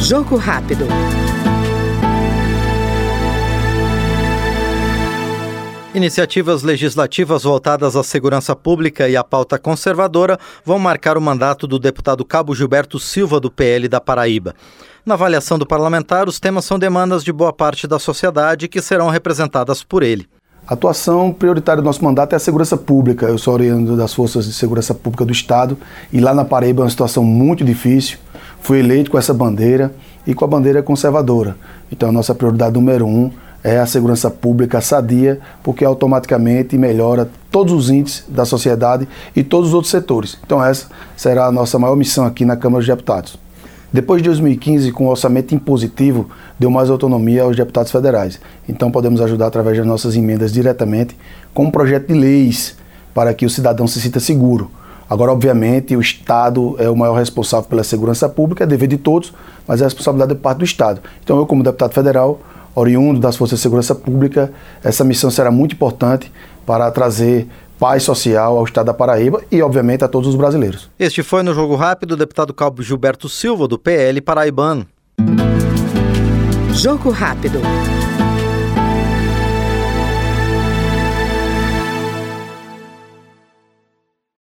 Jogo rápido. Iniciativas legislativas voltadas à segurança pública e à pauta conservadora vão marcar o mandato do deputado Cabo Gilberto Silva, do PL da Paraíba. Na avaliação do parlamentar, os temas são demandas de boa parte da sociedade que serão representadas por ele. A atuação prioritária do nosso mandato é a segurança pública. Eu sou orientador das Forças de Segurança Pública do Estado e lá na Paraíba é uma situação muito difícil. Fui eleito com essa bandeira e com a bandeira conservadora. Então a nossa prioridade número um é a segurança pública sadia, porque automaticamente melhora todos os índices da sociedade e todos os outros setores. Então essa será a nossa maior missão aqui na Câmara dos Deputados. Depois de 2015, com o orçamento impositivo, deu mais autonomia aos deputados federais. Então podemos ajudar através das nossas emendas diretamente com um projeto de leis para que o cidadão se sinta seguro. Agora, obviamente, o Estado é o maior responsável pela segurança pública, é dever de todos, mas a responsabilidade é parte do Estado. Então, eu, como deputado federal, oriundo das Forças de Segurança Pública, essa missão será muito importante para trazer paz social ao Estado da Paraíba e, obviamente, a todos os brasileiros. Este foi no Jogo Rápido o deputado Cabo Gilberto Silva, do PL Paraibano. Jogo Rápido.